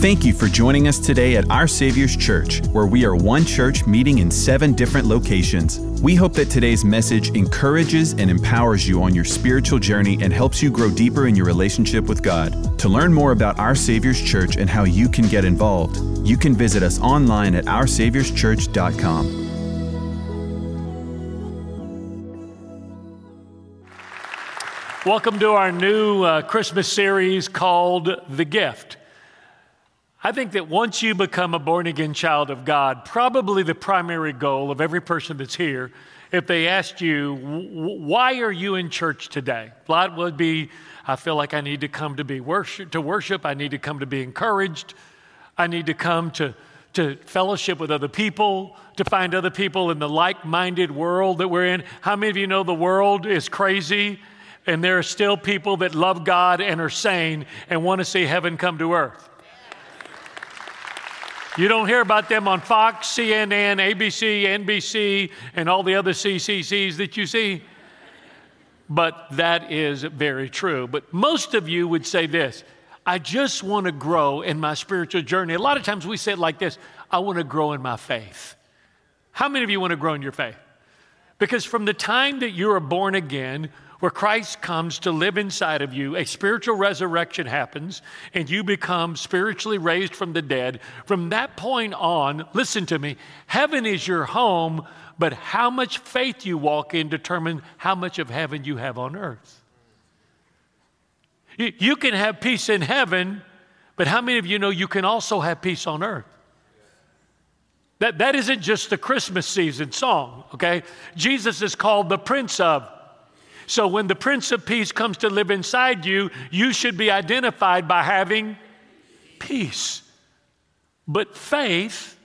Thank you for joining us today at Our Savior's Church, where we are one church meeting in seven different locations. We hope that today's message encourages and empowers you on your spiritual journey and helps you grow deeper in your relationship with God. To learn more about Our Savior's Church and how you can get involved, you can visit us online at OurSaviour'sChurch.com. Welcome to our new uh, Christmas series called The Gift. I think that once you become a born again child of God, probably the primary goal of every person that's here, if they asked you, why are you in church today? A lot would be, I feel like I need to come to be worship, to worship. I need to come to be encouraged. I need to come to, to fellowship with other people, to find other people in the like minded world that we're in. How many of you know the world is crazy and there are still people that love God and are sane and want to see heaven come to earth? You don't hear about them on Fox, CNN, ABC, NBC, and all the other CCCs that you see. But that is very true. But most of you would say this I just want to grow in my spiritual journey. A lot of times we say it like this I want to grow in my faith. How many of you want to grow in your faith? Because from the time that you are born again, where Christ comes to live inside of you, a spiritual resurrection happens, and you become spiritually raised from the dead. From that point on, listen to me, heaven is your home, but how much faith you walk in determines how much of heaven you have on earth. You can have peace in heaven, but how many of you know you can also have peace on earth? That, that isn't just the Christmas season song, okay? Jesus is called the Prince of so when the Prince of Peace comes to live inside you, you should be identified by having peace. But faith,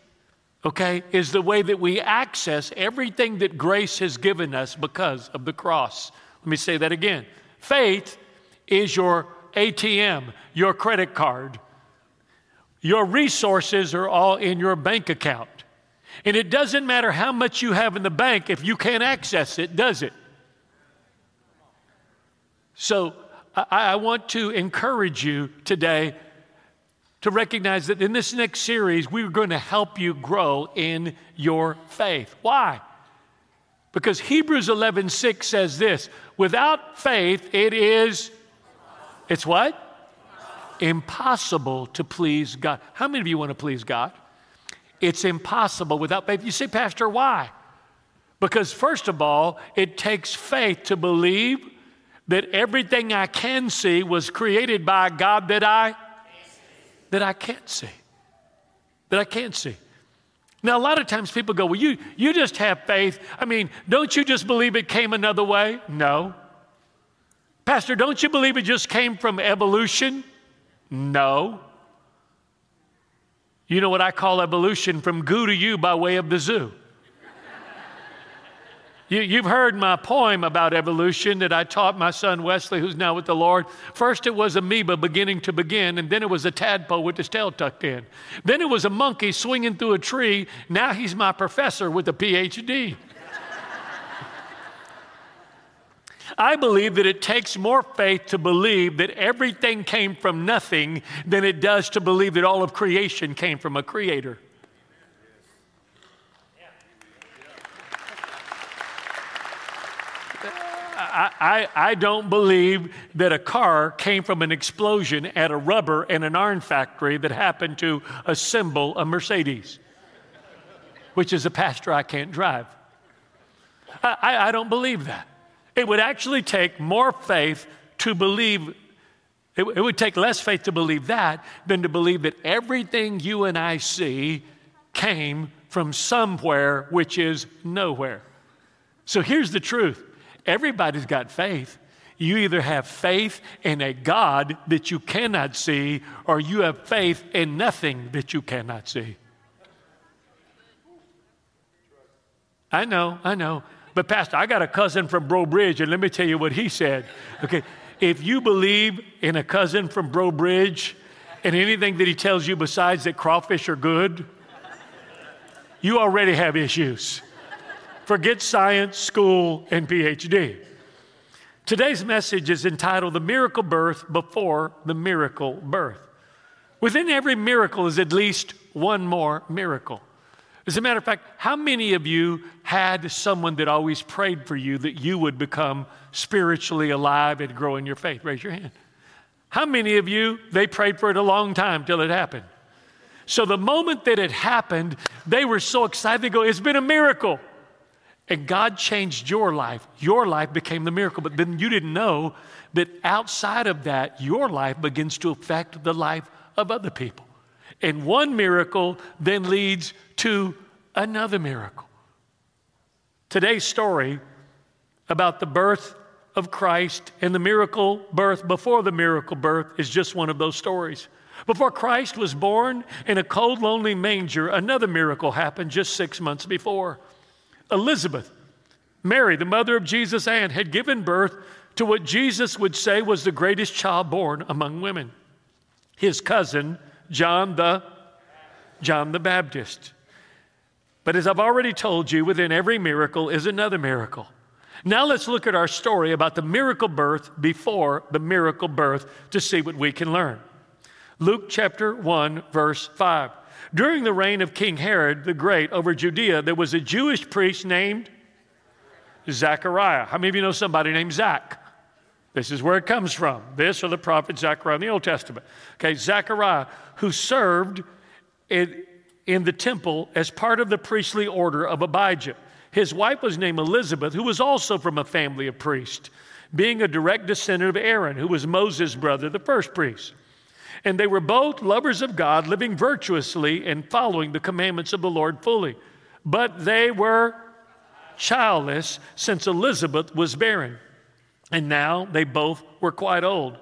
okay, is the way that we access everything that grace has given us because of the cross. Let me say that again. Faith is your ATM, your credit card. Your resources are all in your bank account. And it doesn't matter how much you have in the bank if you can't access it, does it? So I, I want to encourage you today to recognize that in this next series, we're going to help you grow in your faith. Why? Because Hebrews 11 6 says this without faith, it is, it's what? Impossible to please God. How many of you want to please God? It's impossible without faith. You say, Pastor, why? Because, first of all, it takes faith to believe that everything I can see was created by a God that I that I can't see. That I can't see. Now, a lot of times people go, Well, you, you just have faith. I mean, don't you just believe it came another way? No. Pastor, don't you believe it just came from evolution? No. You know what I call evolution? From goo to you by way of the zoo. You, have heard my poem about evolution that I taught my son Wesley, who's now with the Lord. First, it was amoeba beginning to begin, and then it was a tadpole with his tail tucked in. Then it was a monkey swinging through a tree. Now he's my professor with a PhD. I believe that it takes more faith to believe that everything came from nothing than it does to believe that all of creation came from a creator. I, I, don't believe that a car came from an explosion at a rubber and an iron factory that happened to assemble a Mercedes, which is a pastor I can't drive. I, I, I don't believe that. It would actually take more faith to believe, it, it would take less faith to believe that than to believe that everything you and I see came from somewhere which is nowhere. So here's the truth Everybody's got faith. You either have faith in a God that you cannot see, or you have faith in nothing that you cannot see. I know, I know. But, Pastor, I got a cousin from Breaux Bridge, and let me tell you what he said. Okay, if you believe in a cousin from Breaux Bridge and anything that he tells you besides that crawfish are good, you already have issues. Forget science, school, and PhD. Today's message is entitled The Miracle Birth Before the Miracle Birth. Within every miracle is at least one more miracle. As a matter of fact, how many of you had someone that always prayed for you that you would become spiritually alive and grow in your faith? Raise your hand. How many of you, they prayed for it a long time till it happened? So the moment that it happened, they were so excited. They go, It's been a miracle. And God changed your life. Your life became the miracle. But then you didn't know that outside of that, your life begins to affect the life of other people. And one miracle then leads to another miracle. Today's story about the birth of Christ and the miracle birth before the miracle birth is just one of those stories. Before Christ was born in a cold, lonely manger, another miracle happened just six months before. Elizabeth, Mary, the mother of Jesus' and had given birth to what Jesus would say was the greatest child born among women. His cousin, John the John the Baptist. But as I've already told you, within every miracle is another miracle. Now let's look at our story about the miracle birth before the miracle birth to see what we can learn. Luke chapter 1, verse 5. During the reign of King Herod the Great over Judea, there was a Jewish priest named Zechariah. How many of you know somebody named Zach? This is where it comes from. This or the prophet Zechariah in the Old Testament. Okay, Zechariah, who served in, in the temple as part of the priestly order of Abijah. His wife was named Elizabeth, who was also from a family of priests, being a direct descendant of Aaron, who was Moses' brother, the first priest. And they were both lovers of God, living virtuously and following the commandments of the Lord fully. But they were childless since Elizabeth was barren. And now they both were quite old.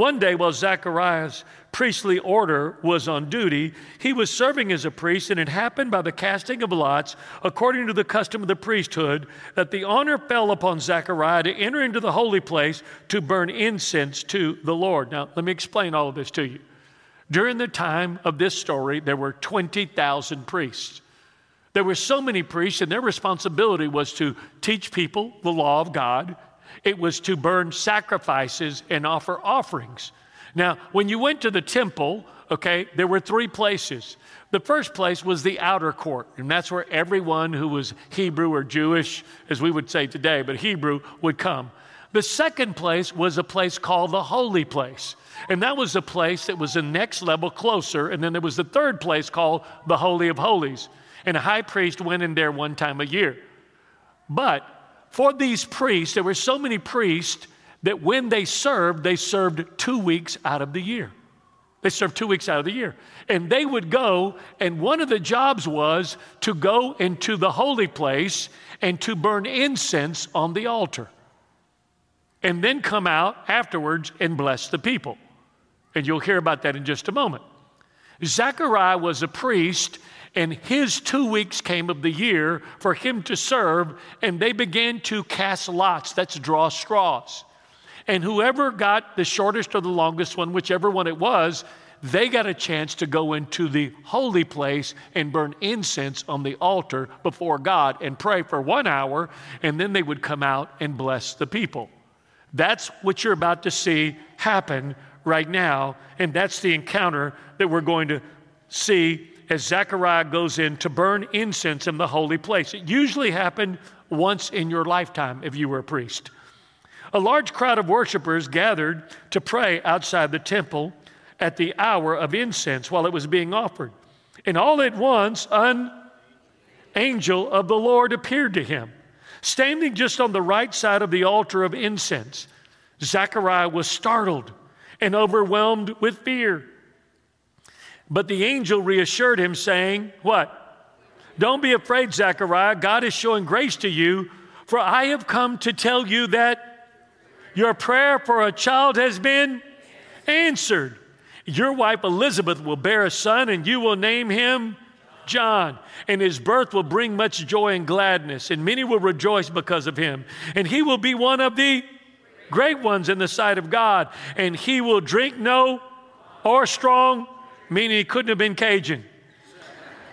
One day, while Zechariah's priestly order was on duty, he was serving as a priest, and it happened by the casting of lots, according to the custom of the priesthood, that the honor fell upon Zachariah to enter into the holy place to burn incense to the Lord. Now, let me explain all of this to you. During the time of this story, there were 20,000 priests. There were so many priests, and their responsibility was to teach people the law of God it was to burn sacrifices and offer offerings. Now, when you went to the temple, okay, there were three places. The first place was the outer court, and that's where everyone who was Hebrew or Jewish, as we would say today, but Hebrew would come. The second place was a place called the holy place. And that was a place that was the next level closer. And then there was the third place called the Holy of Holies. And a high priest went in there one time a year. But for these priests, there were so many priests that when they served, they served two weeks out of the year. They served two weeks out of the year. And they would go, and one of the jobs was to go into the holy place and to burn incense on the altar. And then come out afterwards and bless the people. And you'll hear about that in just a moment. Zechariah was a priest and his two weeks came of the year for him to serve, and they began to cast lots. That's draw straws. And whoever got the shortest or the longest one, whichever one it was, they got a chance to go into the holy place and burn incense on the altar before God and pray for one hour, and then they would come out and bless the people. That's what you're about to see happen right now, and that's the encounter that we're going to see as Zechariah goes in to burn incense in the holy place. It usually happened once in your lifetime if you were a priest. A large crowd of worshipers gathered to pray outside the temple at the hour of incense while it was being offered. And all at once, an angel of the Lord appeared to him, standing just on the right side of the altar of incense. Zechariah was startled and overwhelmed with fear. But the angel reassured him, saying, What? Don't be afraid, Zechariah. God is showing grace to you, for I have come to tell you that your prayer for a child has been answered. Your wife Elizabeth will bear a son, and you will name him John. And his birth will bring much joy and gladness, and many will rejoice because of him. And he will be one of the great ones in the sight of God, and he will drink no or strong meaning he couldn't have been Cajun.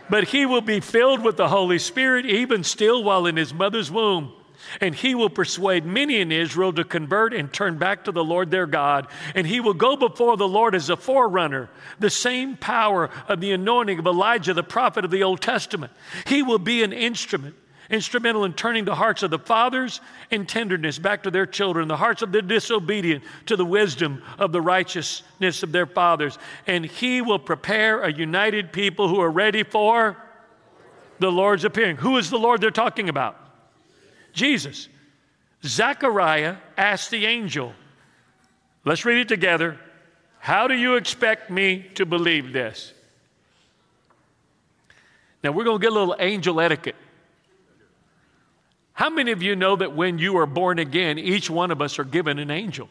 But he will be filled with the Holy Spirit even still while in his mother's womb. And he will persuade many in Israel to convert and turn back to the Lord their God. And he will go before the Lord as a forerunner, the same power of the anointing of Elijah, the prophet of the Old Testament. He will be an instrument instrumental in turning the hearts of the fathers in tenderness back to their children, the hearts of the disobedient to the wisdom of the righteousness of their fathers. And he will prepare a united people who are ready for the Lord's appearing. Who is the Lord they're talking about? Jesus. Zechariah asked the angel, let's read it together. How do you expect me to believe this? Now, we're going to get a little angel etiquette. How many of you know that when you are born again, each one of us are given an angel?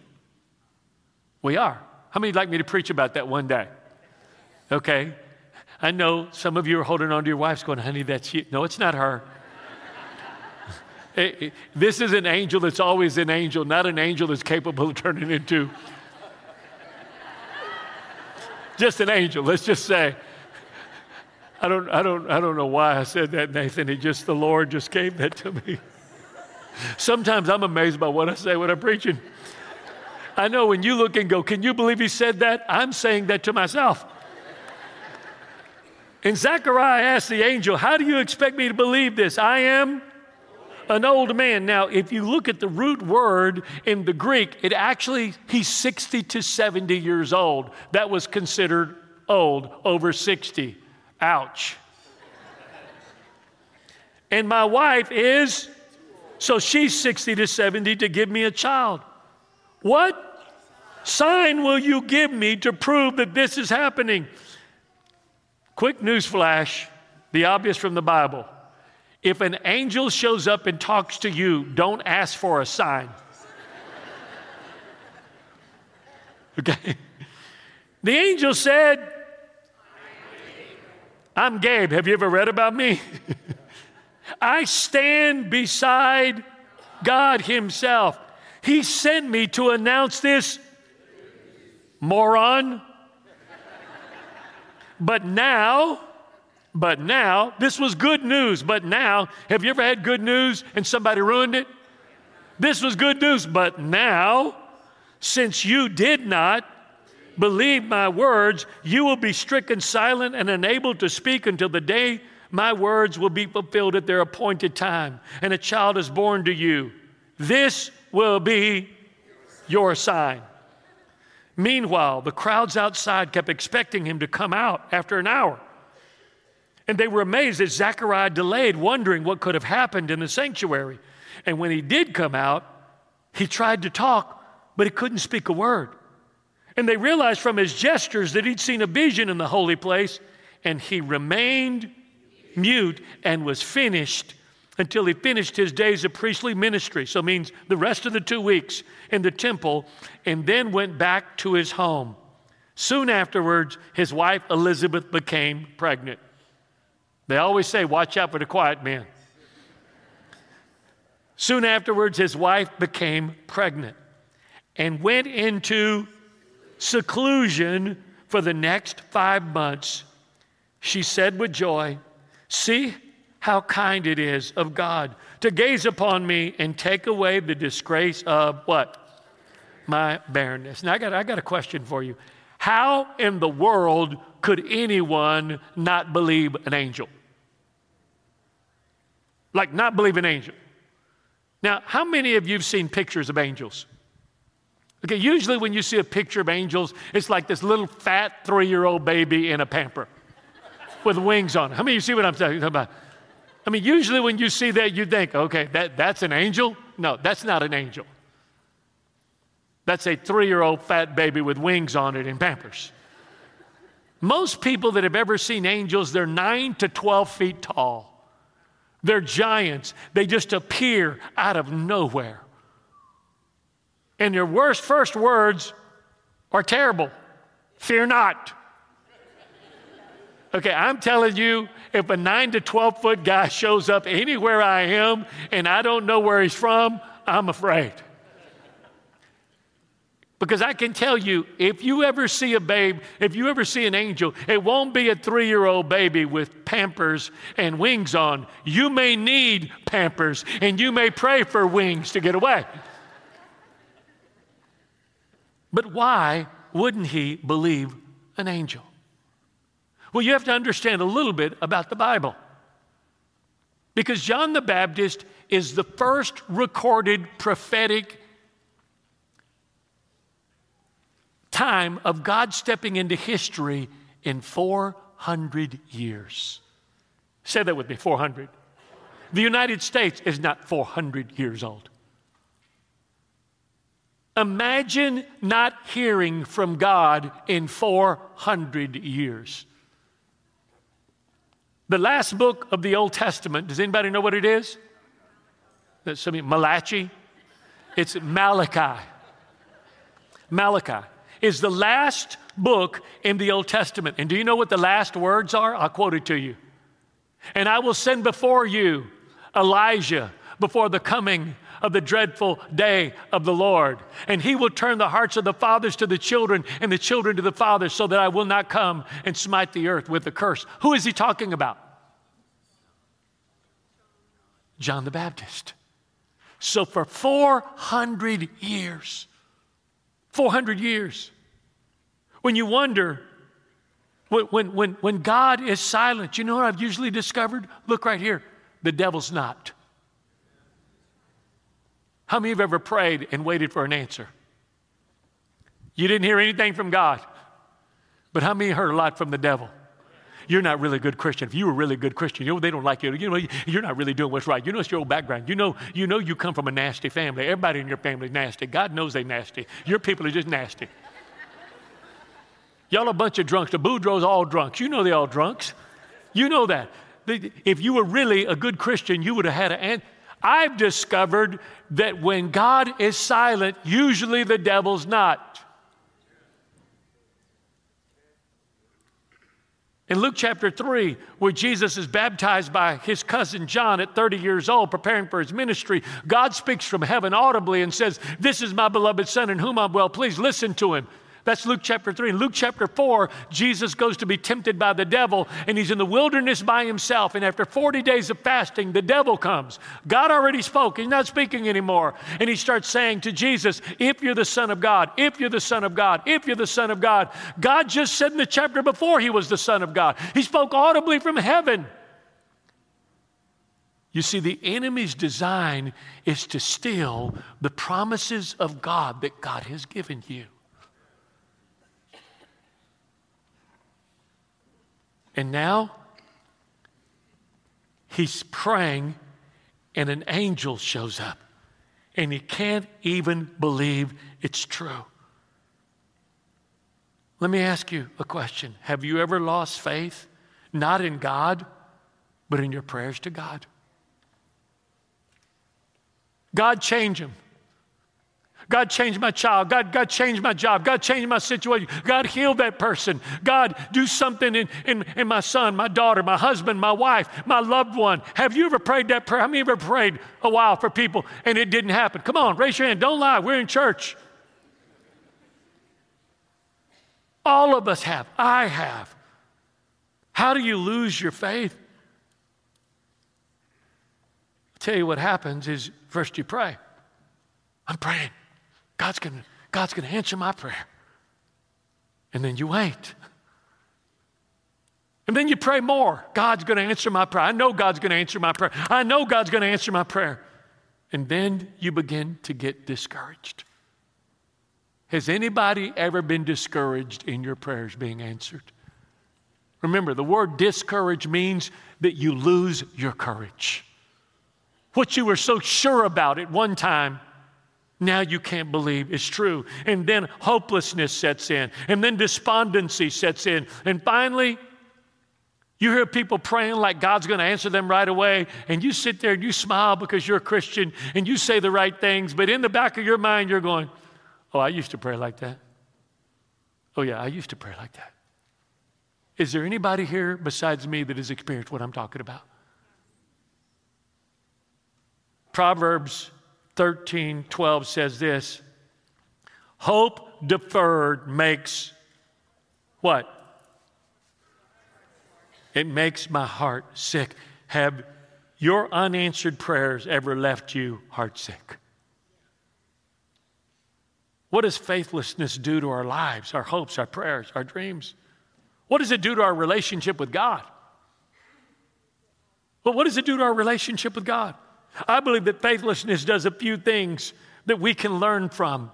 We are. How many would like me to preach about that one day? Okay. I know some of you are holding on to your wives going, honey, that's you. No, it's not her. it, it, this is an angel that's always an angel, not an angel that's capable of turning into just an angel, let's just say. I don't, I, don't, I don't know why I said that, Nathan. It just, the Lord just gave that to me. Sometimes I'm amazed by what I say when I'm preaching. I know when you look and go, Can you believe he said that? I'm saying that to myself. And Zechariah asked the angel, How do you expect me to believe this? I am an old man. Now, if you look at the root word in the Greek, it actually, he's 60 to 70 years old. That was considered old, over 60. Ouch. And my wife is so she's 60 to 70 to give me a child. What sign will you give me to prove that this is happening? Quick news flash the obvious from the Bible. If an angel shows up and talks to you, don't ask for a sign. Okay? The angel said, I'm Gabe. Have you ever read about me? I stand beside God Himself. He sent me to announce this, moron. But now, but now, this was good news. But now, have you ever had good news and somebody ruined it? This was good news. But now, since you did not believe my words, you will be stricken silent and unable to speak until the day my words will be fulfilled at their appointed time, and a child is born to you. This will be your sign. Meanwhile, the crowds outside kept expecting him to come out after an hour. And they were amazed that Zechariah delayed, wondering what could have happened in the sanctuary. And when he did come out, he tried to talk, but he couldn't speak a word. And they realized from his gestures that he'd seen a vision in the holy place, and he remained mute and was finished until he finished his days of priestly ministry. So means the rest of the two weeks in the temple, and then went back to his home. Soon afterwards, his wife Elizabeth became pregnant. They always say, watch out for the quiet man. Soon afterwards, his wife became pregnant and went into seclusion for the next five months. She said with joy, See how kind it is of God to gaze upon me and take away the disgrace of what? My barrenness. Now, I got, I got a question for you. How in the world could anyone not believe an angel? Like, not believe an angel. Now, how many of you have seen pictures of angels? Okay, usually when you see a picture of angels, it's like this little fat three year old baby in a pamper with wings on. How many of you see what I'm talking about? I mean, usually when you see that, you think, okay, that, that's an angel. No, that's not an angel. That's a three year old fat baby with wings on it in Pampers. Most people that have ever seen angels, they're nine to 12 feet tall. They're giants. They just appear out of nowhere. And their worst first words are terrible fear not. Okay, I'm telling you, if a 9 to 12 foot guy shows up anywhere I am and I don't know where he's from, I'm afraid. Because I can tell you, if you ever see a babe, if you ever see an angel, it won't be a three year old baby with pampers and wings on. You may need pampers and you may pray for wings to get away. But why wouldn't he believe an angel? Well, you have to understand a little bit about the Bible. Because John the Baptist is the first recorded prophetic time of God stepping into history in 400 years. Say that with me 400. The United States is not 400 years old. Imagine not hearing from God in 400 years. The last book of the Old Testament, does anybody know what it is? Malachi? It's Malachi. Malachi is the last book in the Old Testament. And do you know what the last words are? I'll quote it to you. And I will send before you Elijah before the coming of the dreadful day of the Lord. And he will turn the hearts of the fathers to the children and the children to the fathers, so that I will not come and smite the earth with a curse. Who is he talking about? John the Baptist. So for 400 years, 400 years, when you wonder, when, when, when God is silent, you know what I've usually discovered? Look right here the devil's not. How many of have ever prayed and waited for an answer? You didn't hear anything from God, but how many heard a lot from the devil? You're not really a good Christian. If you were really a good Christian, you know they don't like you. You know you're not really doing what's right. You know it's your old background. You know you know you come from a nasty family. Everybody in your family is nasty. God knows they're nasty. Your people are just nasty. Y'all a bunch of drunks. The Boudreaux's all drunks. You know they all drunks. You know that. If you were really a good Christian, you would have had an. I've discovered that when God is silent, usually the devil's not. In Luke chapter 3, where Jesus is baptized by his cousin John at 30 years old, preparing for his ministry, God speaks from heaven audibly and says, This is my beloved Son in whom I'm well pleased. Listen to him. That's Luke chapter 3. In Luke chapter 4, Jesus goes to be tempted by the devil, and he's in the wilderness by himself. And after 40 days of fasting, the devil comes. God already spoke, he's not speaking anymore. And he starts saying to Jesus, If you're the Son of God, if you're the Son of God, if you're the Son of God. God just said in the chapter before he was the Son of God. He spoke audibly from heaven. You see, the enemy's design is to steal the promises of God that God has given you. And now he's praying, and an angel shows up, and he can't even believe it's true. Let me ask you a question Have you ever lost faith, not in God, but in your prayers to God? God, change him. God changed my child. God, God changed my job. God changed my situation. God healed that person. God, do something in, in, in my son, my daughter, my husband, my wife, my loved one. Have you ever prayed that prayer? How many ever prayed a while for people and it didn't happen? Come on, raise your hand. Don't lie. We're in church. All of us have. I have. How do you lose your faith? I'll tell you what happens is first you pray. I'm praying. God's going God's to answer my prayer. And then you wait. And then you pray more. God's going to answer my prayer. I know God's going to answer my prayer. I know God's going to answer my prayer. And then you begin to get discouraged. Has anybody ever been discouraged in your prayers being answered? Remember, the word discourage means that you lose your courage. What you were so sure about at one time now you can't believe it's true. And then hopelessness sets in, and then despondency sets in. And finally, you hear people praying like God's going to answer them right away, and you sit there and you smile because you're a Christian and you say the right things, but in the back of your mind, you're going, Oh, I used to pray like that. Oh, yeah, I used to pray like that. Is there anybody here besides me that has experienced what I'm talking about? Proverbs 13 12 says this Hope deferred makes what? It makes my heart sick. Have your unanswered prayers ever left you heartsick? What does faithlessness do to our lives, our hopes, our prayers, our dreams? What does it do to our relationship with God? But what does it do to our relationship with God? I believe that faithlessness does a few things that we can learn from.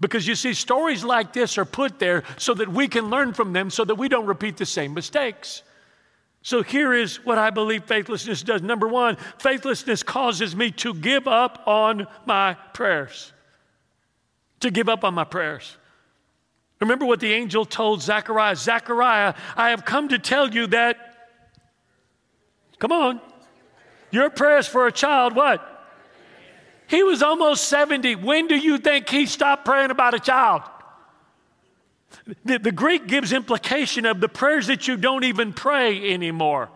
Because you see, stories like this are put there so that we can learn from them so that we don't repeat the same mistakes. So here is what I believe faithlessness does. Number one, faithlessness causes me to give up on my prayers. To give up on my prayers. Remember what the angel told Zechariah Zechariah, I have come to tell you that, come on, your prayers for a child, what? He was almost 70. When do you think he stopped praying about a child? The, the, Greek gives implication of the prayers that you don't even pray anymore.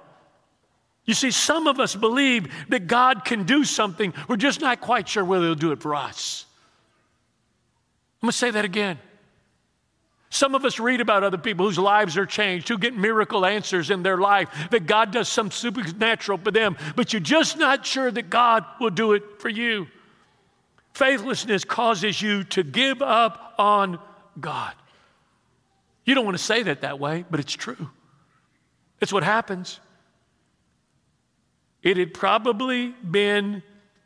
You see, some of us believe that God can do something. We're just not quite sure whether He'll do it for us. I'm going to say that again. Some of us read about other people whose lives are changed, who get miracle answers in their life, that God does some supernatural for them, but you're just not sure that God will do it for you. Faithlessness causes you to give up on God. You don't want to say that that way, but it's true. It's what happens. It had probably been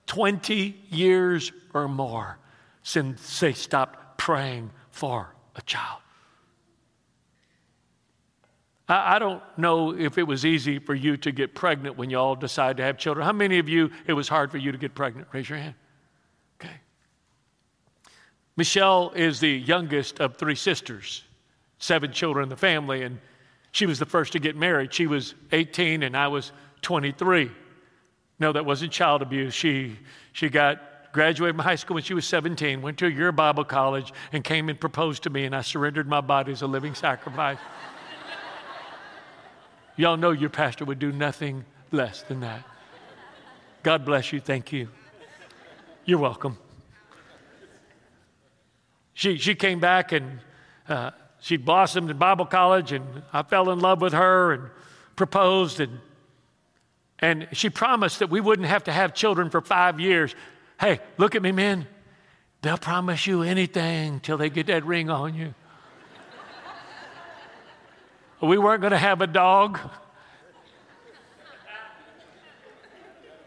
20 years or more since they stopped praying for a child. I, I don't know if it was easy for you to get pregnant when you all decided to have children. How many of you it was hard for you to get pregnant? Raise your hand. Okay. Michelle is the youngest of three sisters seven children in the family, and she was the first to get married. She was 18 and I was 23. No, that wasn't child abuse. She, she got graduated from high school when she was 17, went to a year Bible college, and came and proposed to me, and I surrendered my body as a living sacrifice. Y'all know your pastor would do nothing less than that. God bless you. Thank you. You're welcome. She, she came back and uh, she blossomed in Bible college, and I fell in love with her and proposed. And, and she promised that we wouldn't have to have children for five years. Hey, look at me, men. They'll promise you anything till they get that ring on you. We weren't going to have a dog.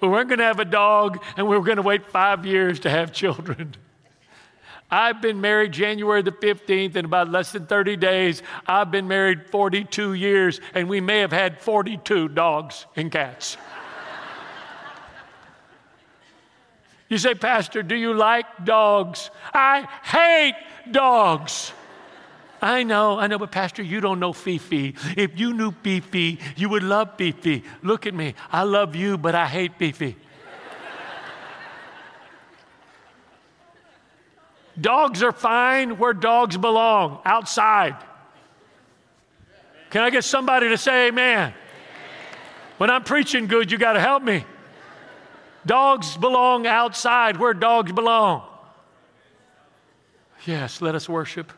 We weren't going to have a dog, and we were going to wait five years to have children. I've been married January the 15th in about less than 30 days. I've been married 42 years, and we may have had 42 dogs and cats. you say, Pastor, do you like dogs? I hate dogs. I know, I know, but Pastor, you don't know Fifi. If you knew Fifi, you would love Fifi. Look at me. I love you, but I hate Fifi. Dogs are fine where dogs belong, outside. Can I get somebody to say amen? When I'm preaching good, you got to help me. Dogs belong outside where dogs belong. Yes, let us worship.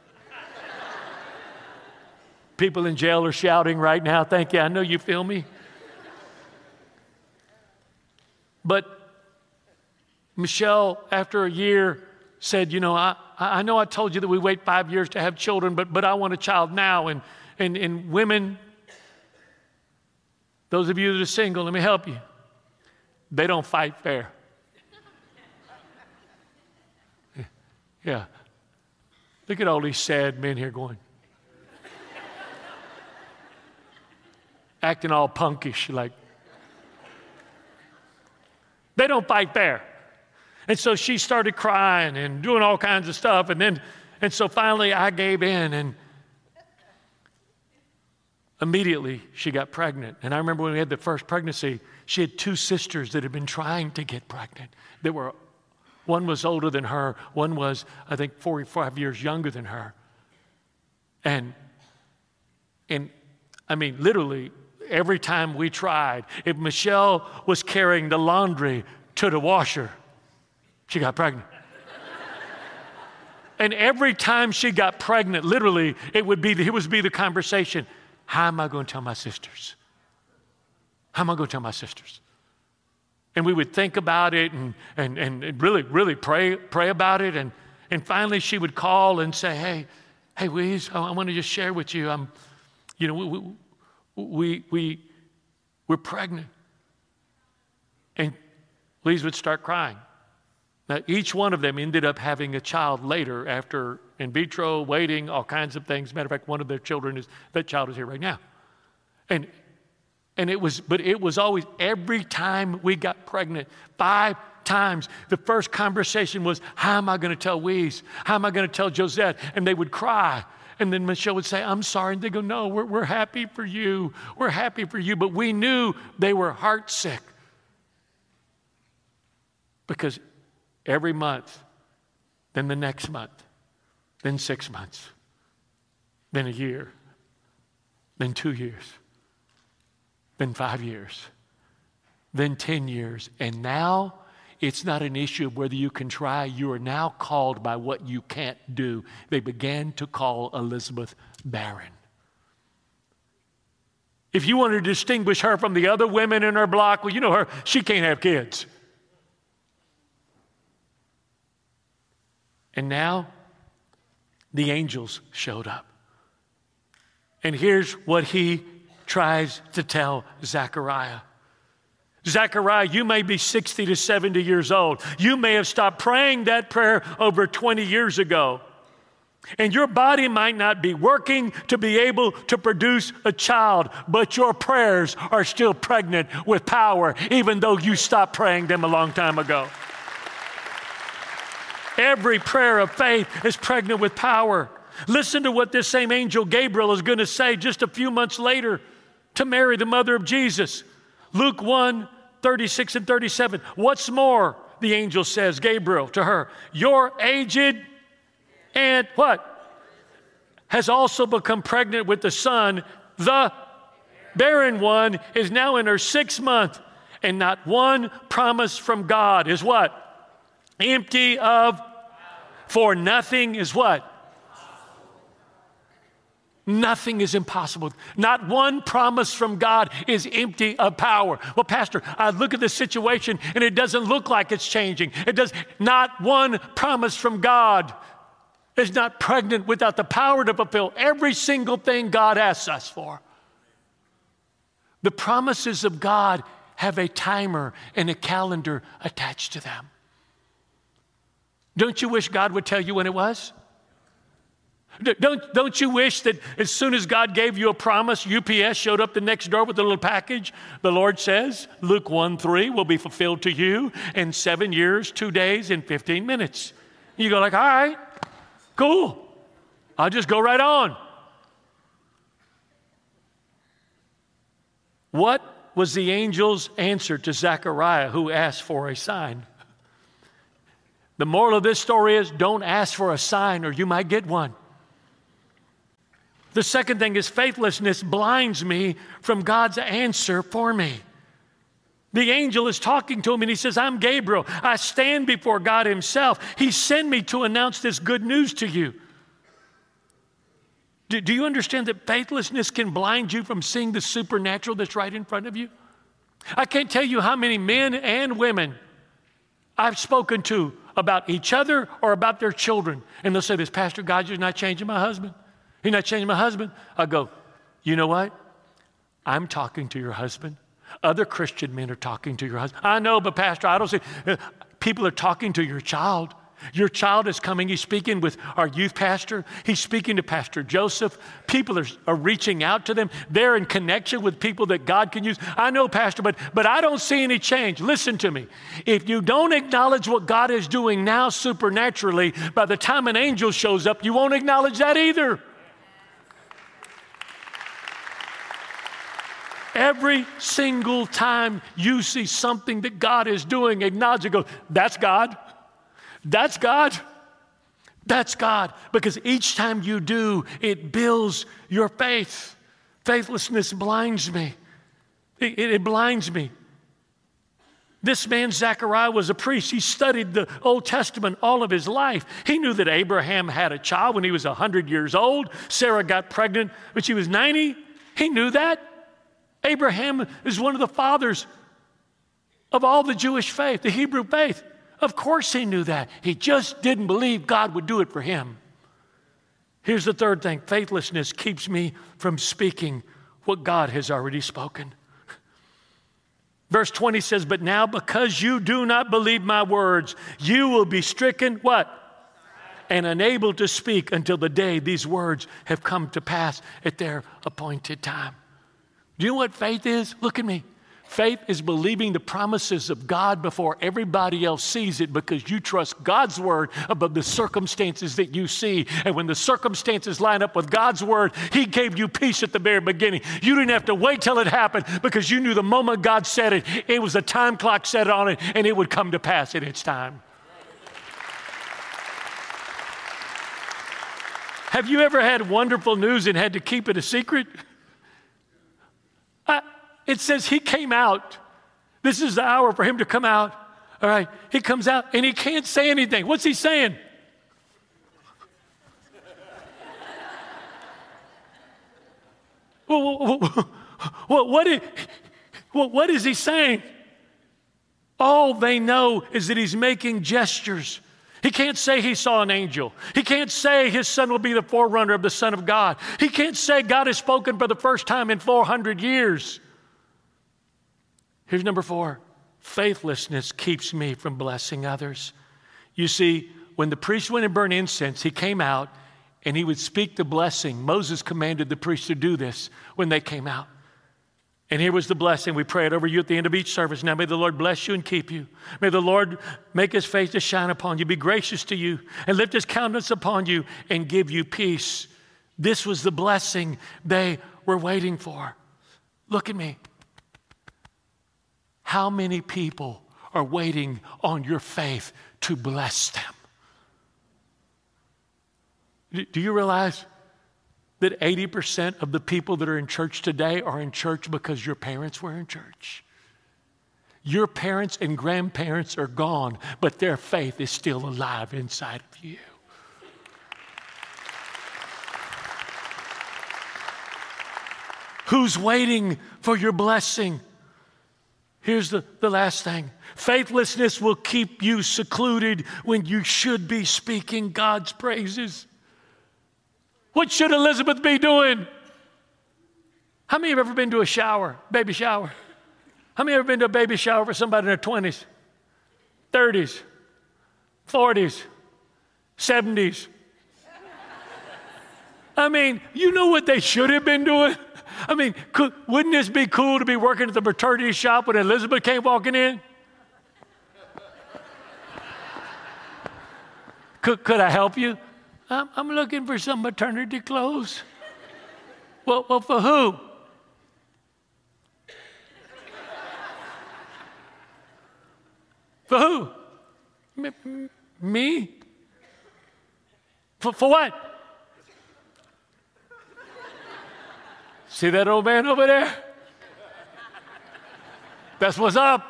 People in jail are shouting right now. Thank you. I know you feel me. But Michelle, after a year, said, You know, I, I know I told you that we wait five years to have children, but, but I want a child now. And, and, and women, those of you that are single, let me help you. They don't fight fair. Yeah. Look at all these sad men here going. Acting all punkish, like. They don't fight fair. And so she started crying and doing all kinds of stuff. And then, and so finally I gave in and immediately she got pregnant. And I remember when we had the first pregnancy, she had two sisters that had been trying to get pregnant. That were, one was older than her, one was, I think, 45 years younger than her. And, and I mean, literally, every time we tried, if Michelle was carrying the laundry to the washer, she got pregnant. And every time she got pregnant, literally, it would be the, it would be the conversation How am I going to tell my sisters? How am I going to tell my sisters? And we would think about it and, and, and really, really pray, pray about it. And, and finally, she would call and say, Hey, hey, Weeze, I, I want to just share with you. I'm, you know, we, we, we, we're pregnant. And Lise would start crying. Now, each one of them ended up having a child later after in vitro, waiting, all kinds of things. Matter of fact, one of their children is, that child is here right now. And, and it was, but it was always every time we got pregnant, five times, the first conversation was, How am I going to tell Weeze? How am I going to tell Josette? And they would cry. And then Michelle would say, I'm sorry. And they go, No, we're, we're happy for you. We're happy for you. But we knew they were heartsick because every month, then the next month, then six months, then a year, then two years, then five years, then 10 years. And now it's not an issue of whether you can try. You are now called by what you can't do. They began to call Elizabeth barren. If you want to distinguish her from the other women in her block, well, you know her, she can't have kids. And now the angels showed up. And here's what he tries to tell Zechariah. Zechariah, you may be 60 to 70 years old. You may have stopped praying that prayer over 20 years ago. And your body might not be working to be able to produce a child, but your prayers are still pregnant with power, even though you stopped praying them a long time ago. Every prayer of faith is pregnant with power. Listen to what this same angel Gabriel is going to say just a few months later to Mary, the mother of Jesus. Luke 1 36 and 37. What's more, the angel says, Gabriel to her, your aged and what? Has also become pregnant with the son. The barren one is now in her sixth month, and not one promise from God is what? empty of, for nothing is what? Nothing is impossible. Not one promise from God is empty of power. Well, Pastor, I look at the situation and it doesn't look like it's changing. It does not one promise from God is not pregnant without the power to fulfill every single thing God asks us for. The promises of God have a timer and a calendar attached to them. Don't you wish God would tell you when it was? Don't, don't you wish that as soon as God gave you a promise, UPS showed up the next door with a little package? The Lord says, Luke 1 3 will be fulfilled to you in seven years, two days, and 15 minutes. You go like, all right, cool. I'll just go right on. What was the angel's answer to Zechariah who asked for a sign? The moral of this story is don't ask for a sign or you might get one. The second thing is faithlessness blinds me from God's answer for me. The angel is talking to him and he says, I'm Gabriel. I stand before God Himself. He sent me to announce this good news to you. Do, do, you understand that faithlessness can blind you from seeing the supernatural that's right in front of you? I can't tell you how many men and women I've spoken to about each other or about their children. And they'll say this, Pastor, God, you're not changing my husband. He's not changing my husband. I go, you know what? I'm talking to your husband. Other Christian men are talking to your husband. I know, but Pastor, I don't see. Uh, people are talking to your child. Your child is coming. He's speaking with our youth pastor. He's speaking to Pastor Joseph. People are, are reaching out to them. They're in connection with people that God can use. I know, Pastor, but, but I don't see any change. Listen to me. If you don't acknowledge what God is doing now supernaturally, by the time an angel shows up, you won't acknowledge that either. Every single time you see something that God is doing, acknowledge it, go, that's God. That's God. That's God. Because each time you do, it builds your faith. Faithlessness blinds me. It, it, it blinds me. This man, Zechariah, was a priest. He studied the Old Testament all of his life. He knew that Abraham had a child when he was 100 years old. Sarah got pregnant when she was 90. He knew that. Abraham is one of the fathers of all the Jewish faith, the Hebrew faith. Of course, he knew that. He just didn't believe God would do it for him. Here's the third thing faithlessness keeps me from speaking what God has already spoken. Verse 20 says, But now because you do not believe my words, you will be stricken, what? And unable to speak until the day these words have come to pass at their appointed time. Do you know what faith is? Look at me. Faith is believing the promises of God before everybody else sees it because you trust God's word above the circumstances that you see. And when the circumstances line up with God's word, He gave you peace at the very beginning. You didn't have to wait till it happened because you knew the moment God said it, it was a time clock set on it and it would come to pass at its time. Have you ever had wonderful news and had to keep it a secret? It says he came out. This is the hour for him to come out. All right, he comes out and he can't say anything. What's he saying? well, what, what, is, what is he saying? All they know is that he's making gestures. He can't say he saw an angel. He can't say his son will be the forerunner of the Son of God. He can't say God has spoken for the first time in 400 years. Here's number four faithlessness keeps me from blessing others. You see, when the priest went and burned incense, he came out and he would speak the blessing. Moses commanded the priest to do this when they came out. And here was the blessing. We pray it over you at the end of each service. Now may the Lord bless you and keep you. May the Lord make his face to shine upon you, be gracious to you, and lift his countenance upon you and give you peace. This was the blessing they were waiting for. Look at me. How many people are waiting on your faith to bless them? Do you realize that 80% of the people that are in church today are in church because your parents were in church? Your parents and grandparents are gone, but their faith is still alive inside of you. Who's waiting for your blessing? Here's the, the last thing faithlessness will keep you secluded when you should be speaking God's praises. What should Elizabeth be doing? How many have ever been to a shower, baby shower? How many have ever been to a baby shower for somebody in their 20s, 30s, 40s, 70s? I mean, you know what they should have been doing? I mean, could, wouldn't this be cool to be working at the maternity shop when Elizabeth came walking in? could, could I help you? I'm, I'm looking for some maternity clothes. Well, well, for who? For who? Me? For, for what? See that old man over there? That's what's up.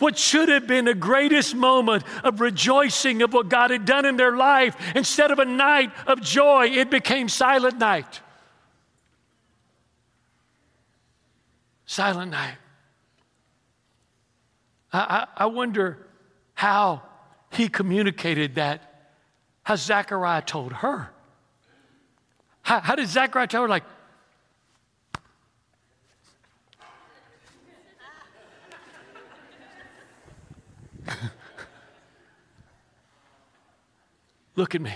what should have been the greatest moment of rejoicing of what God had done in their life, instead of a night of joy, it became silent night. Silent night. I, I, I wonder how he communicated that, how Zechariah told her. How, how did Zechariah tell her, like, Look at me.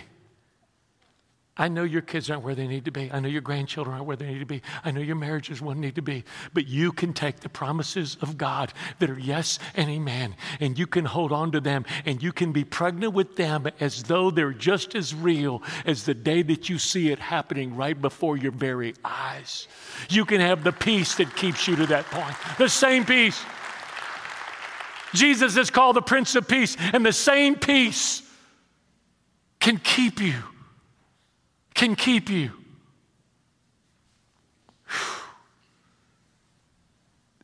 I know your kids aren't where they need to be. I know your grandchildren aren't where they need to be. I know your marriages won't need to be. But you can take the promises of God that are yes and amen, and you can hold on to them, and you can be pregnant with them as though they're just as real as the day that you see it happening right before your very eyes. You can have the peace that keeps you to that point, the same peace. Jesus is called the Prince of Peace, and the same peace can keep you can keep you.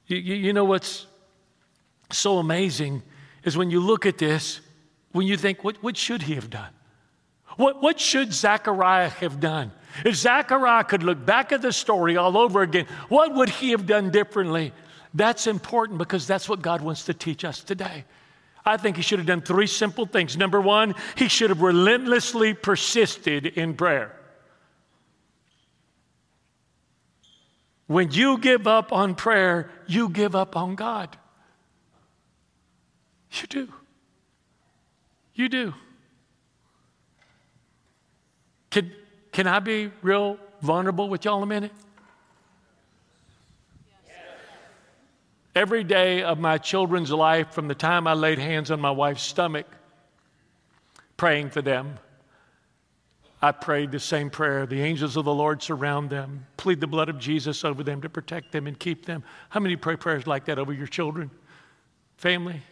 You, you, know what's so amazing is when you look at this, when you think, what, what should he have done? What, what should Zechariah have done? If Zechariah could look back at the story all over again, what would he have done differently? That's important because that's what God wants to teach us today. I think he should have done three simple things. Number one, he should have relentlessly persisted in prayer. When you give up on prayer, you give up on God. You do. You do. Can, can I be real vulnerable with y'all a minute? Every day of my children's life, from the time I laid hands on my wife's stomach, praying for them, I prayed the same prayer. The angels of the Lord surround them, plead the blood of Jesus over them to protect them and keep them. How many pray prayers like that over your children, family?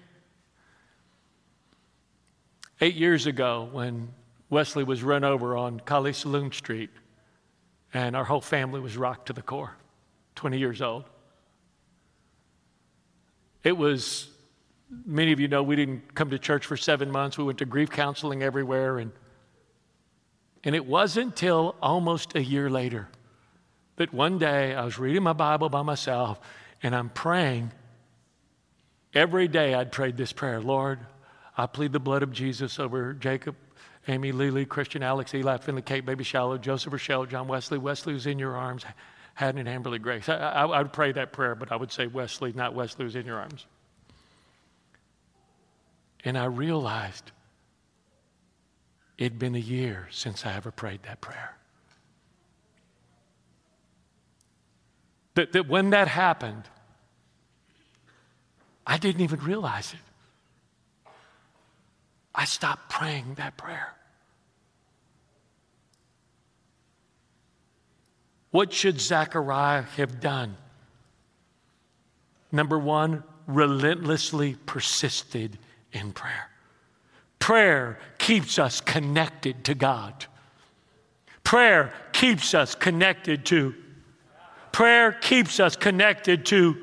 Eight years ago, when Wesley was run over on Kaliste Saloom Street, and our whole family was rocked to the core, 20 years old. It was, many of you know, we didn't come to church for seven months. We went to grief counseling everywhere, and and it wasn't until almost a year later that one day I was reading my Bible by myself and I'm praying. Every day I'd prayed this prayer Lord, I plead the blood of Jesus over Jacob, Amy, Lily, Christian, Alex, Eli, Finley, Kate, Baby Shallow, Joseph, Rochelle, John Wesley. Wesley was in your arms. Haddon and Amberly Grace. I, I, I would pray that prayer, but I would say Wesley, not Wesley was in your arms. And I realized It'd been a year since I ever prayed that prayer. That, that when that happened, I didn't even realize it. I stopped praying that prayer. What should Zechariah have done? Number one, relentlessly persisted in prayer. Prayer keeps us connected to God. Prayer keeps us connected to. Prayer keeps us connected to.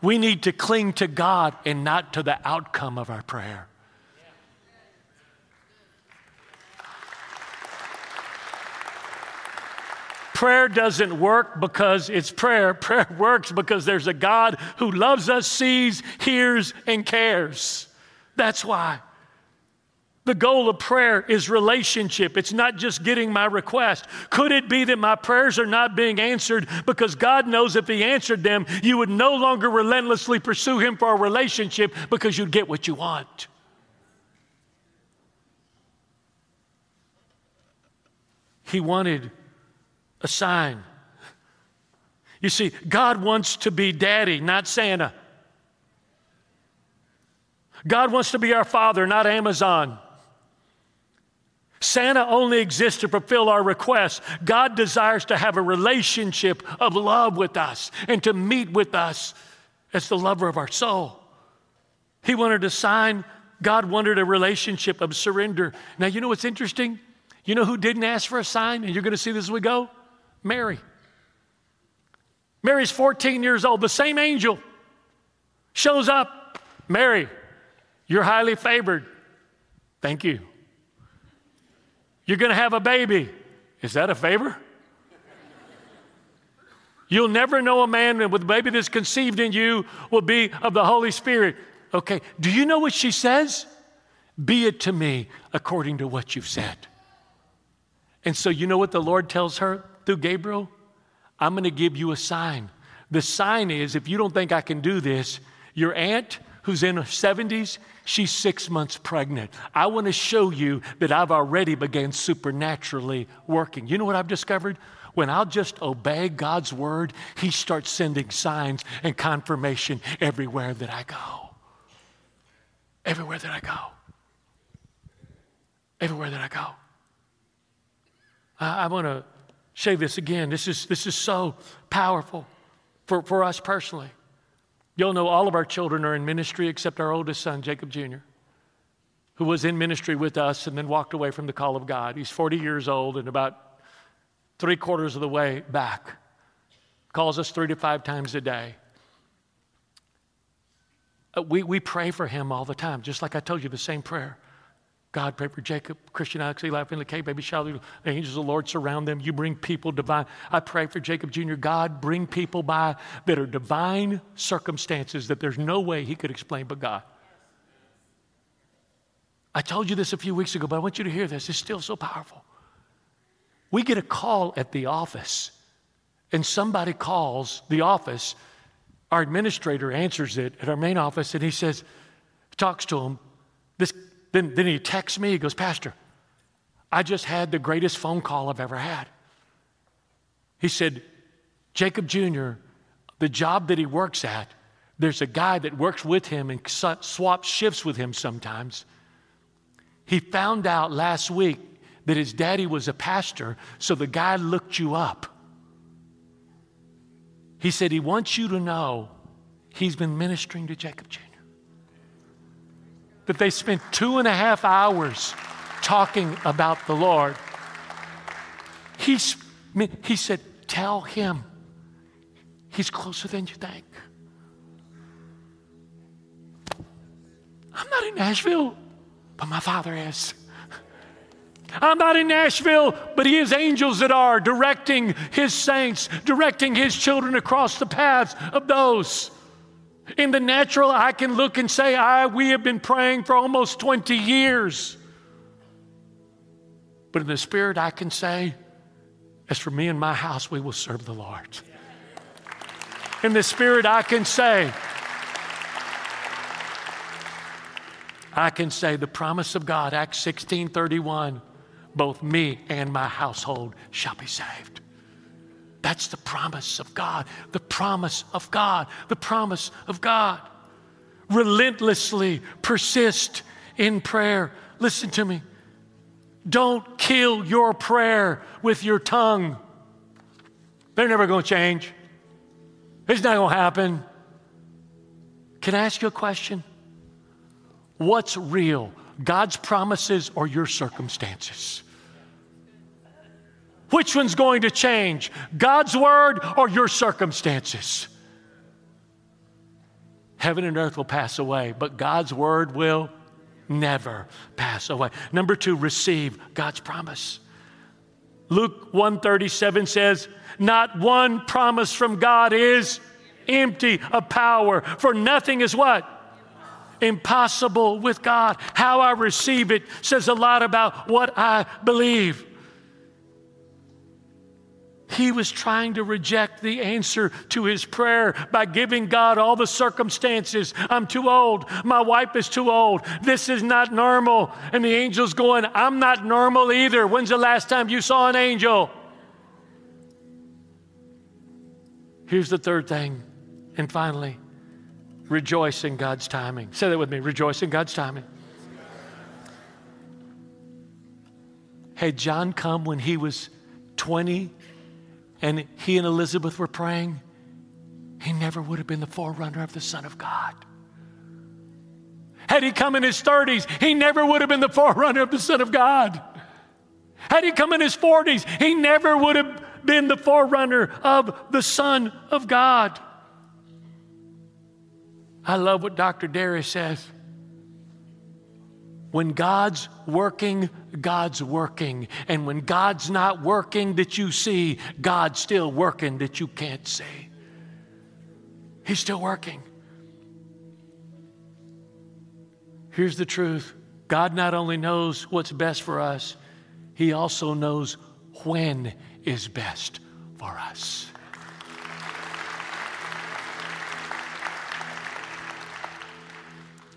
We need to cling to God and not to the outcome of our prayer. Prayer doesn't work because it's prayer. Prayer works because there's a God who loves us, sees, hears, and cares. That's why. The goal of prayer is relationship. It's not just getting my request. Could it be that my prayers are not being answered because God knows if He answered them, you would no longer relentlessly pursue Him for a relationship because you'd get what you want? He wanted a sign. You see, God wants to be daddy, not Santa. God wants to be our father, not Amazon. Santa only exists to fulfill our requests. God desires to have a relationship of love with us and to meet with us as the lover of our soul. He wanted a sign, God wanted a relationship of surrender. Now, you know what's interesting? You know who didn't ask for a sign? And you're going to see this as we go? Mary. Mary's 14 years old. The same angel shows up. Mary, you're highly favored. Thank you. You're going to have a baby. Is that a favor? You'll never know a man with a baby that's conceived in you will be of the Holy Spirit. Okay, do you know what she says? Be it to me according to what you've said. And so, you know what the Lord tells her through Gabriel? I'm going to give you a sign. The sign is if you don't think I can do this, your aunt who's in her 70s, she's six months pregnant. I want to show you that I've already began supernaturally working. You know what I've discovered? When I'll just obey God's word, He starts sending signs and confirmation everywhere that I go. Everywhere that I go. Everywhere that I go. I, I want to say this again. This is, this is so powerful for, for us personally. You'll know all of our children are in ministry except our oldest son, Jacob Jr., who was in ministry with us and then walked away from the call of God. He's 40 years old and about three quarters of the way back. Calls us three to five times a day. uh, we, we pray for him all the time, just like I told you the same prayer. God, pray for Jacob, Christian Alex, Eli, Finley, K, baby Charlie, the angels of the Lord surround them. You bring people divine. I pray for Jacob Jr. God, bring people by that are divine circumstances that there's no way he could explain but God. I told you this a few weeks ago, but I want you to hear this. It's still so powerful. We get a call at the office, and somebody calls the office. Our administrator answers it at our main office, and he says, talks to him. This then, then he texts me, he goes, Pastor, I just had the greatest phone call I've ever had. He said, Jacob Jr., the job that he works at, there's a guy that works with him and swaps shifts with him sometimes. He found out last week that his daddy was a pastor, so the guy looked you up. He said he wants you to know he's been ministering to Jacob Jr that they spent two and a half hours talking about the Lord. He's, he said, Tell him he's closer than you think. I'm not in Nashville, but my father is. I'm not in Nashville, but he has angels that are directing his saints, directing his children across the paths of those in the natural, I can look and say, I, we have been praying for almost 20 years. But in the spirit, I can say, as for me and my house, we will serve the Lord. In the spirit, I can say, I can say the promise of God, Acts 16 31, both me and my household shall be saved. That's the promise of God, the promise of God, the promise of God. Relentlessly persist in prayer. Listen to me. Don't kill your prayer with your tongue. They're never going to change. It's not going to happen. Can I ask you a question? What's real, God's promises or your circumstances? Which one's going to change? God's word or your circumstances? Heaven and earth will pass away, but God's word will never pass away. Number 2, receive God's promise. Luke 137 says, "Not one promise from God is empty of power, for nothing is what? Impossible with God. How I receive it says a lot about what I believe. He was trying to reject the answer to his prayer by giving God all the circumstances. I'm too old. My wife is too old. This is not normal. And the angel's going, I'm not normal either. When's the last time you saw an angel? Here's the third thing. And finally, rejoice in God's timing. Say that with me rejoice in God's timing. Had John come when he was 20 and he and Elizabeth were praying, he never would have been the forerunner of the Son of God. Had he come in his 30s, he never would have been the forerunner of the Son of God. Had he come in his 40s, he never would have been the forerunner of the Son of God. I love what Dr. Darius says. When God's working, God's working. And when God's not working that you see, God's still working that you can't see. He's still working. Here's the truth God not only knows what's best for us, He also knows when is best for us.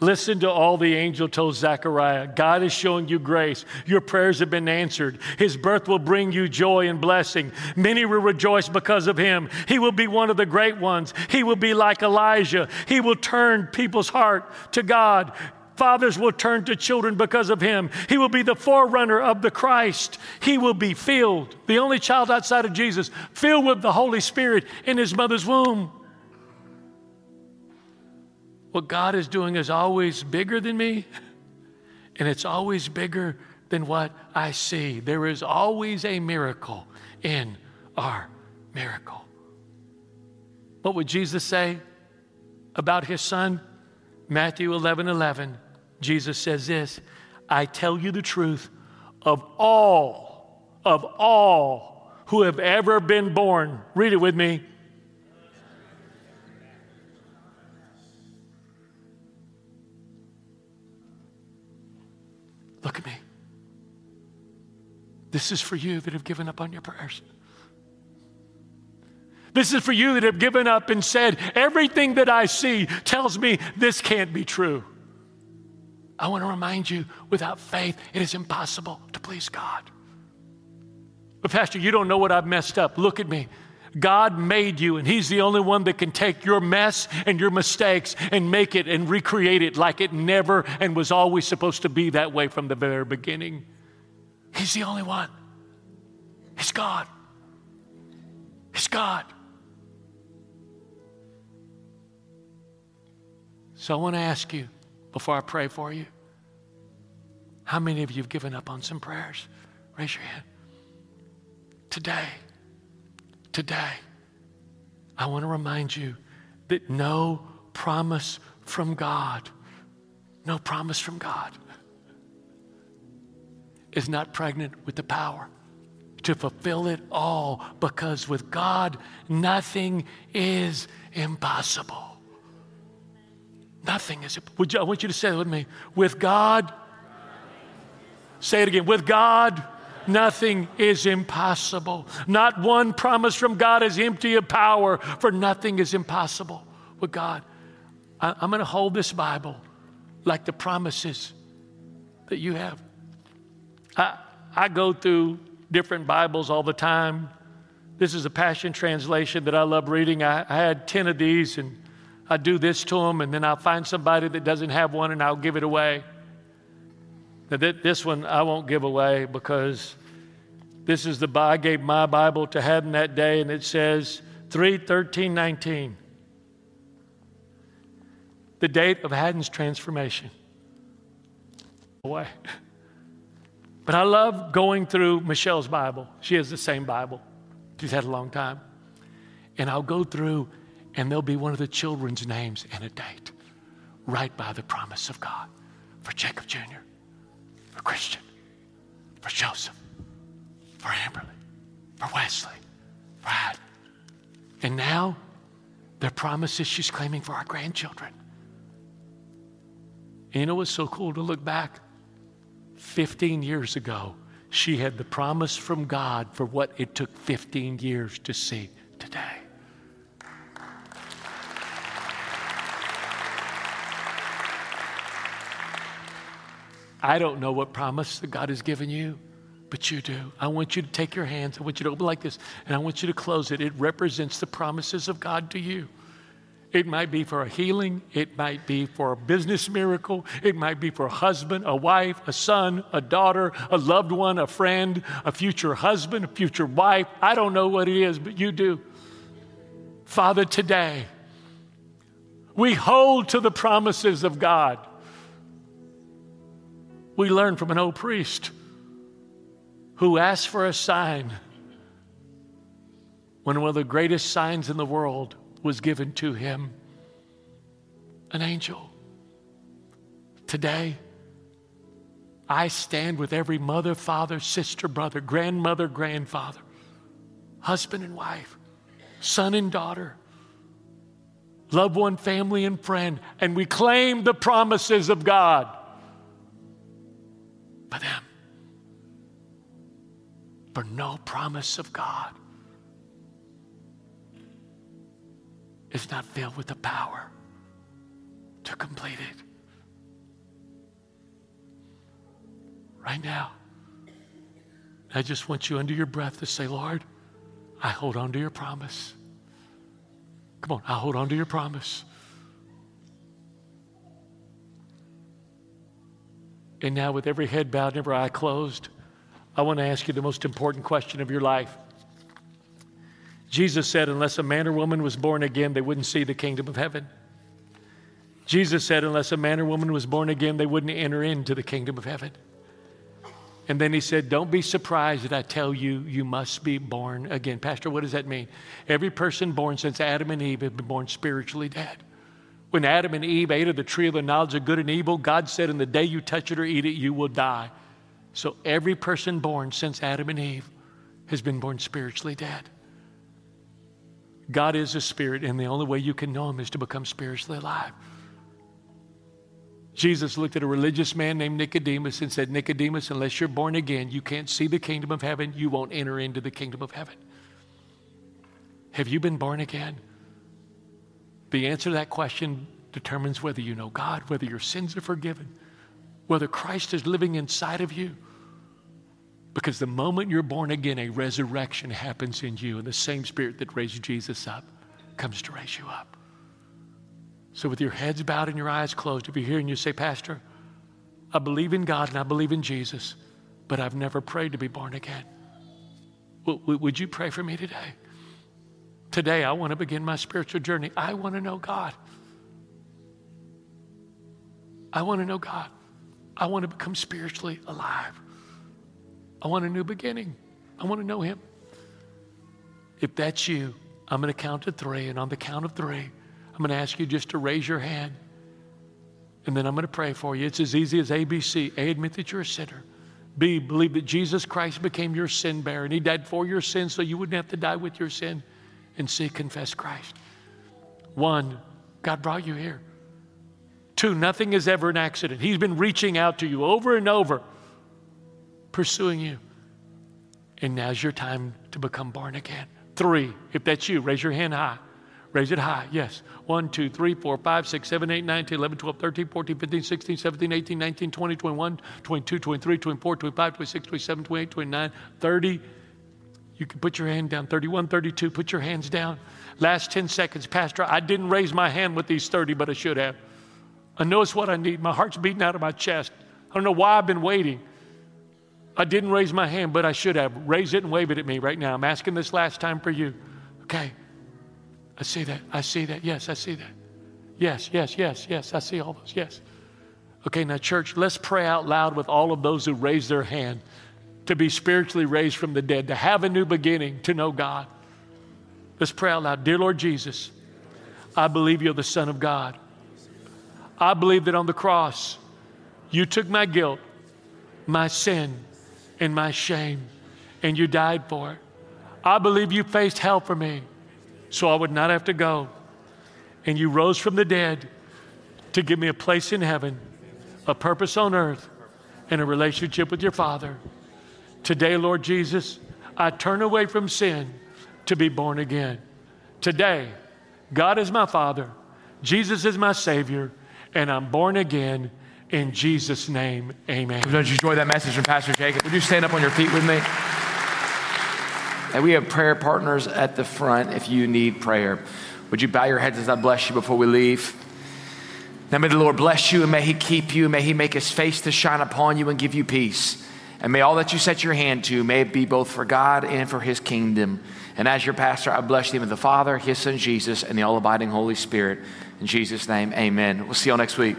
Listen to all the angel told Zechariah God is showing you grace. Your prayers have been answered. His birth will bring you joy and blessing. Many will rejoice because of him. He will be one of the great ones. He will be like Elijah. He will turn people's heart to God. Fathers will turn to children because of him. He will be the forerunner of the Christ. He will be filled, the only child outside of Jesus, filled with the Holy Spirit in his mother's womb. What God is doing is always bigger than me, and it's always bigger than what I see. There is always a miracle in our miracle. What would Jesus say about his son? Matthew 11 11, Jesus says this I tell you the truth, of all, of all who have ever been born, read it with me. Look at me. This is for you that have given up on your prayers. This is for you that have given up and said, everything that I see tells me this can't be true. I want to remind you without faith, it is impossible to please God. But, Pastor, you don't know what I've messed up. Look at me. God made you, and He's the only one that can take your mess and your mistakes and make it and recreate it like it never and was always supposed to be that way from the very beginning. He's the only one. He's God. He's God. So I want to ask you before I pray for you how many of you have given up on some prayers? Raise your hand. Today, today, I want to remind you that no promise from God, no promise from God is not pregnant with the power to fulfill it all because with God, nothing is impossible. Nothing is. Would you, I want you to say it with me. With God, say it again. With God, nothing is impossible. Not one promise from God is empty of power, for nothing is impossible with God. I, I'm going to hold this Bible like the promises that you have. I, I go through different Bibles all the time. This is a Passion Translation that I love reading. I, I had 10 of these, and I do this to them, and then I'll find somebody that doesn't have one and I'll give it away. Now, this one I won't give away because this is the I gave my Bible to Haddon that day, and it says 3 13 19. The date of Haddon's transformation. Away. But I love going through Michelle's Bible. She has the same Bible, she's had a long time. And I'll go through and there'll be one of the children's names and a date right by the promise of God for Jacob Jr., for Christian, for Joseph, for Amberly, for Wesley, for Ad. And now, their promises she's claiming for our grandchildren. And you know what's so cool to look back? 15 years ago, she had the promise from God for what it took 15 years to see today. I don't know what promise that God has given you, but you do. I want you to take your hands, I want you to open like this, and I want you to close it. It represents the promises of God to you. It might be for a healing. It might be for a business miracle. It might be for a husband, a wife, a son, a daughter, a loved one, a friend, a future husband, a future wife. I don't know what it is, but you do. Father, today, we hold to the promises of God we learn from an old priest who asked for a sign when one of the greatest signs in the world was given to him an angel. Today, I stand with every mother, father, sister, brother, grandmother, grandfather, husband and wife, son and daughter, loved one, family, and friend, and we claim the promises of God for them. For no promise of God is not filled with the power to complete it. Right now, I just want you under your breath to say, Lord, I hold on to your promise. Come on, I hold on to your promise. And now, with every head bowed and every eye closed, I want to ask you the most important question of your life. Jesus said, unless a man or woman was born again, they wouldn't see the kingdom of heaven. Jesus said, unless a man or woman was born again, they wouldn't enter into the kingdom of heaven. And then he said, Don't be surprised that I tell you, you must be born again. Pastor, what does that mean? Every person born since Adam and Eve have been born spiritually dead. When Adam and Eve ate of the tree of the knowledge of good and evil, God said, In the day you touch it or eat it, you will die. So every person born since Adam and Eve has been born spiritually dead. God is a spirit, and the only way you can know him is to become spiritually alive. Jesus looked at a religious man named Nicodemus and said, Nicodemus, unless you're born again, you can't see the kingdom of heaven. You won't enter into the kingdom of heaven. Have you been born again? The answer to that question determines whether you know God, whether your sins are forgiven, whether Christ is living inside of you. Because the moment you're born again, a resurrection happens in you, and the same spirit that raised Jesus up comes to raise you up. So, with your heads bowed and your eyes closed, if you're here and you say, Pastor, I believe in God and I believe in Jesus, but I've never prayed to be born again. would you pray for me today? Today, I want to begin my spiritual journey. I want to know God. I want to know God. I want to become spiritually alive. I want a new beginning. I want to know Him. If that's you, I'm going to count to three, and on the count of three, I'm going to ask you just to raise your hand. And then I'm going to pray for you. It's as easy as ABC. A, admit that you're a sinner. B, believe that Jesus Christ became your sin bearer and He died for your sins so you wouldn't have to die with your sin. And C, confess Christ. One, God brought you here. Two, nothing is ever an accident. He's been reaching out to you over and over, pursuing you. And now's your time to become born again. Three, if that's you, raise your hand high. Raise it high, yes. 1, 2, 3, 4, 5, 6, 7, 8, 9, 10, 11, 12, 13, 14, 15, 16, 17, 18, 19, 20, 21, 22, 23, 24, 25, 26, 27, 28, 29, 30. You can put your hand down. 31, 32, put your hands down. Last 10 seconds. Pastor, I didn't raise my hand with these 30, but I should have. I know it's what I need. My heart's beating out of my chest. I don't know why I've been waiting. I didn't raise my hand, but I should have. Raise it and wave it at me right now. I'm asking this last time for you. Okay. I see that. I see that. Yes, I see that. Yes, yes, yes, yes. I see all those. Yes. Okay, now, church, let's pray out loud with all of those who raise their hand to be spiritually raised from the dead, to have a new beginning, to know God. Let's pray out loud. Dear Lord Jesus, I believe you're the Son of God. I believe that on the cross, you took my guilt, my sin, and my shame, and you died for it. I believe you faced hell for me so I would not have to go. And you rose from the dead to give me a place in heaven, a purpose on earth, and a relationship with your Father. Today, Lord Jesus, I turn away from sin to be born again. Today, God is my Father, Jesus is my Savior, and I'm born again. In Jesus' name, amen. Don't you enjoy that message from Pastor Jacob? Would you stand up on your feet with me? And we have prayer partners at the front if you need prayer. Would you bow your heads as I bless you before we leave? Now may the Lord bless you and may He keep you. May He make His face to shine upon you and give you peace. And may all that you set your hand to, may it be both for God and for His kingdom. And as your pastor, I bless you in the Father, His Son Jesus, and the all abiding Holy Spirit. In Jesus' name, amen. We'll see you all next week.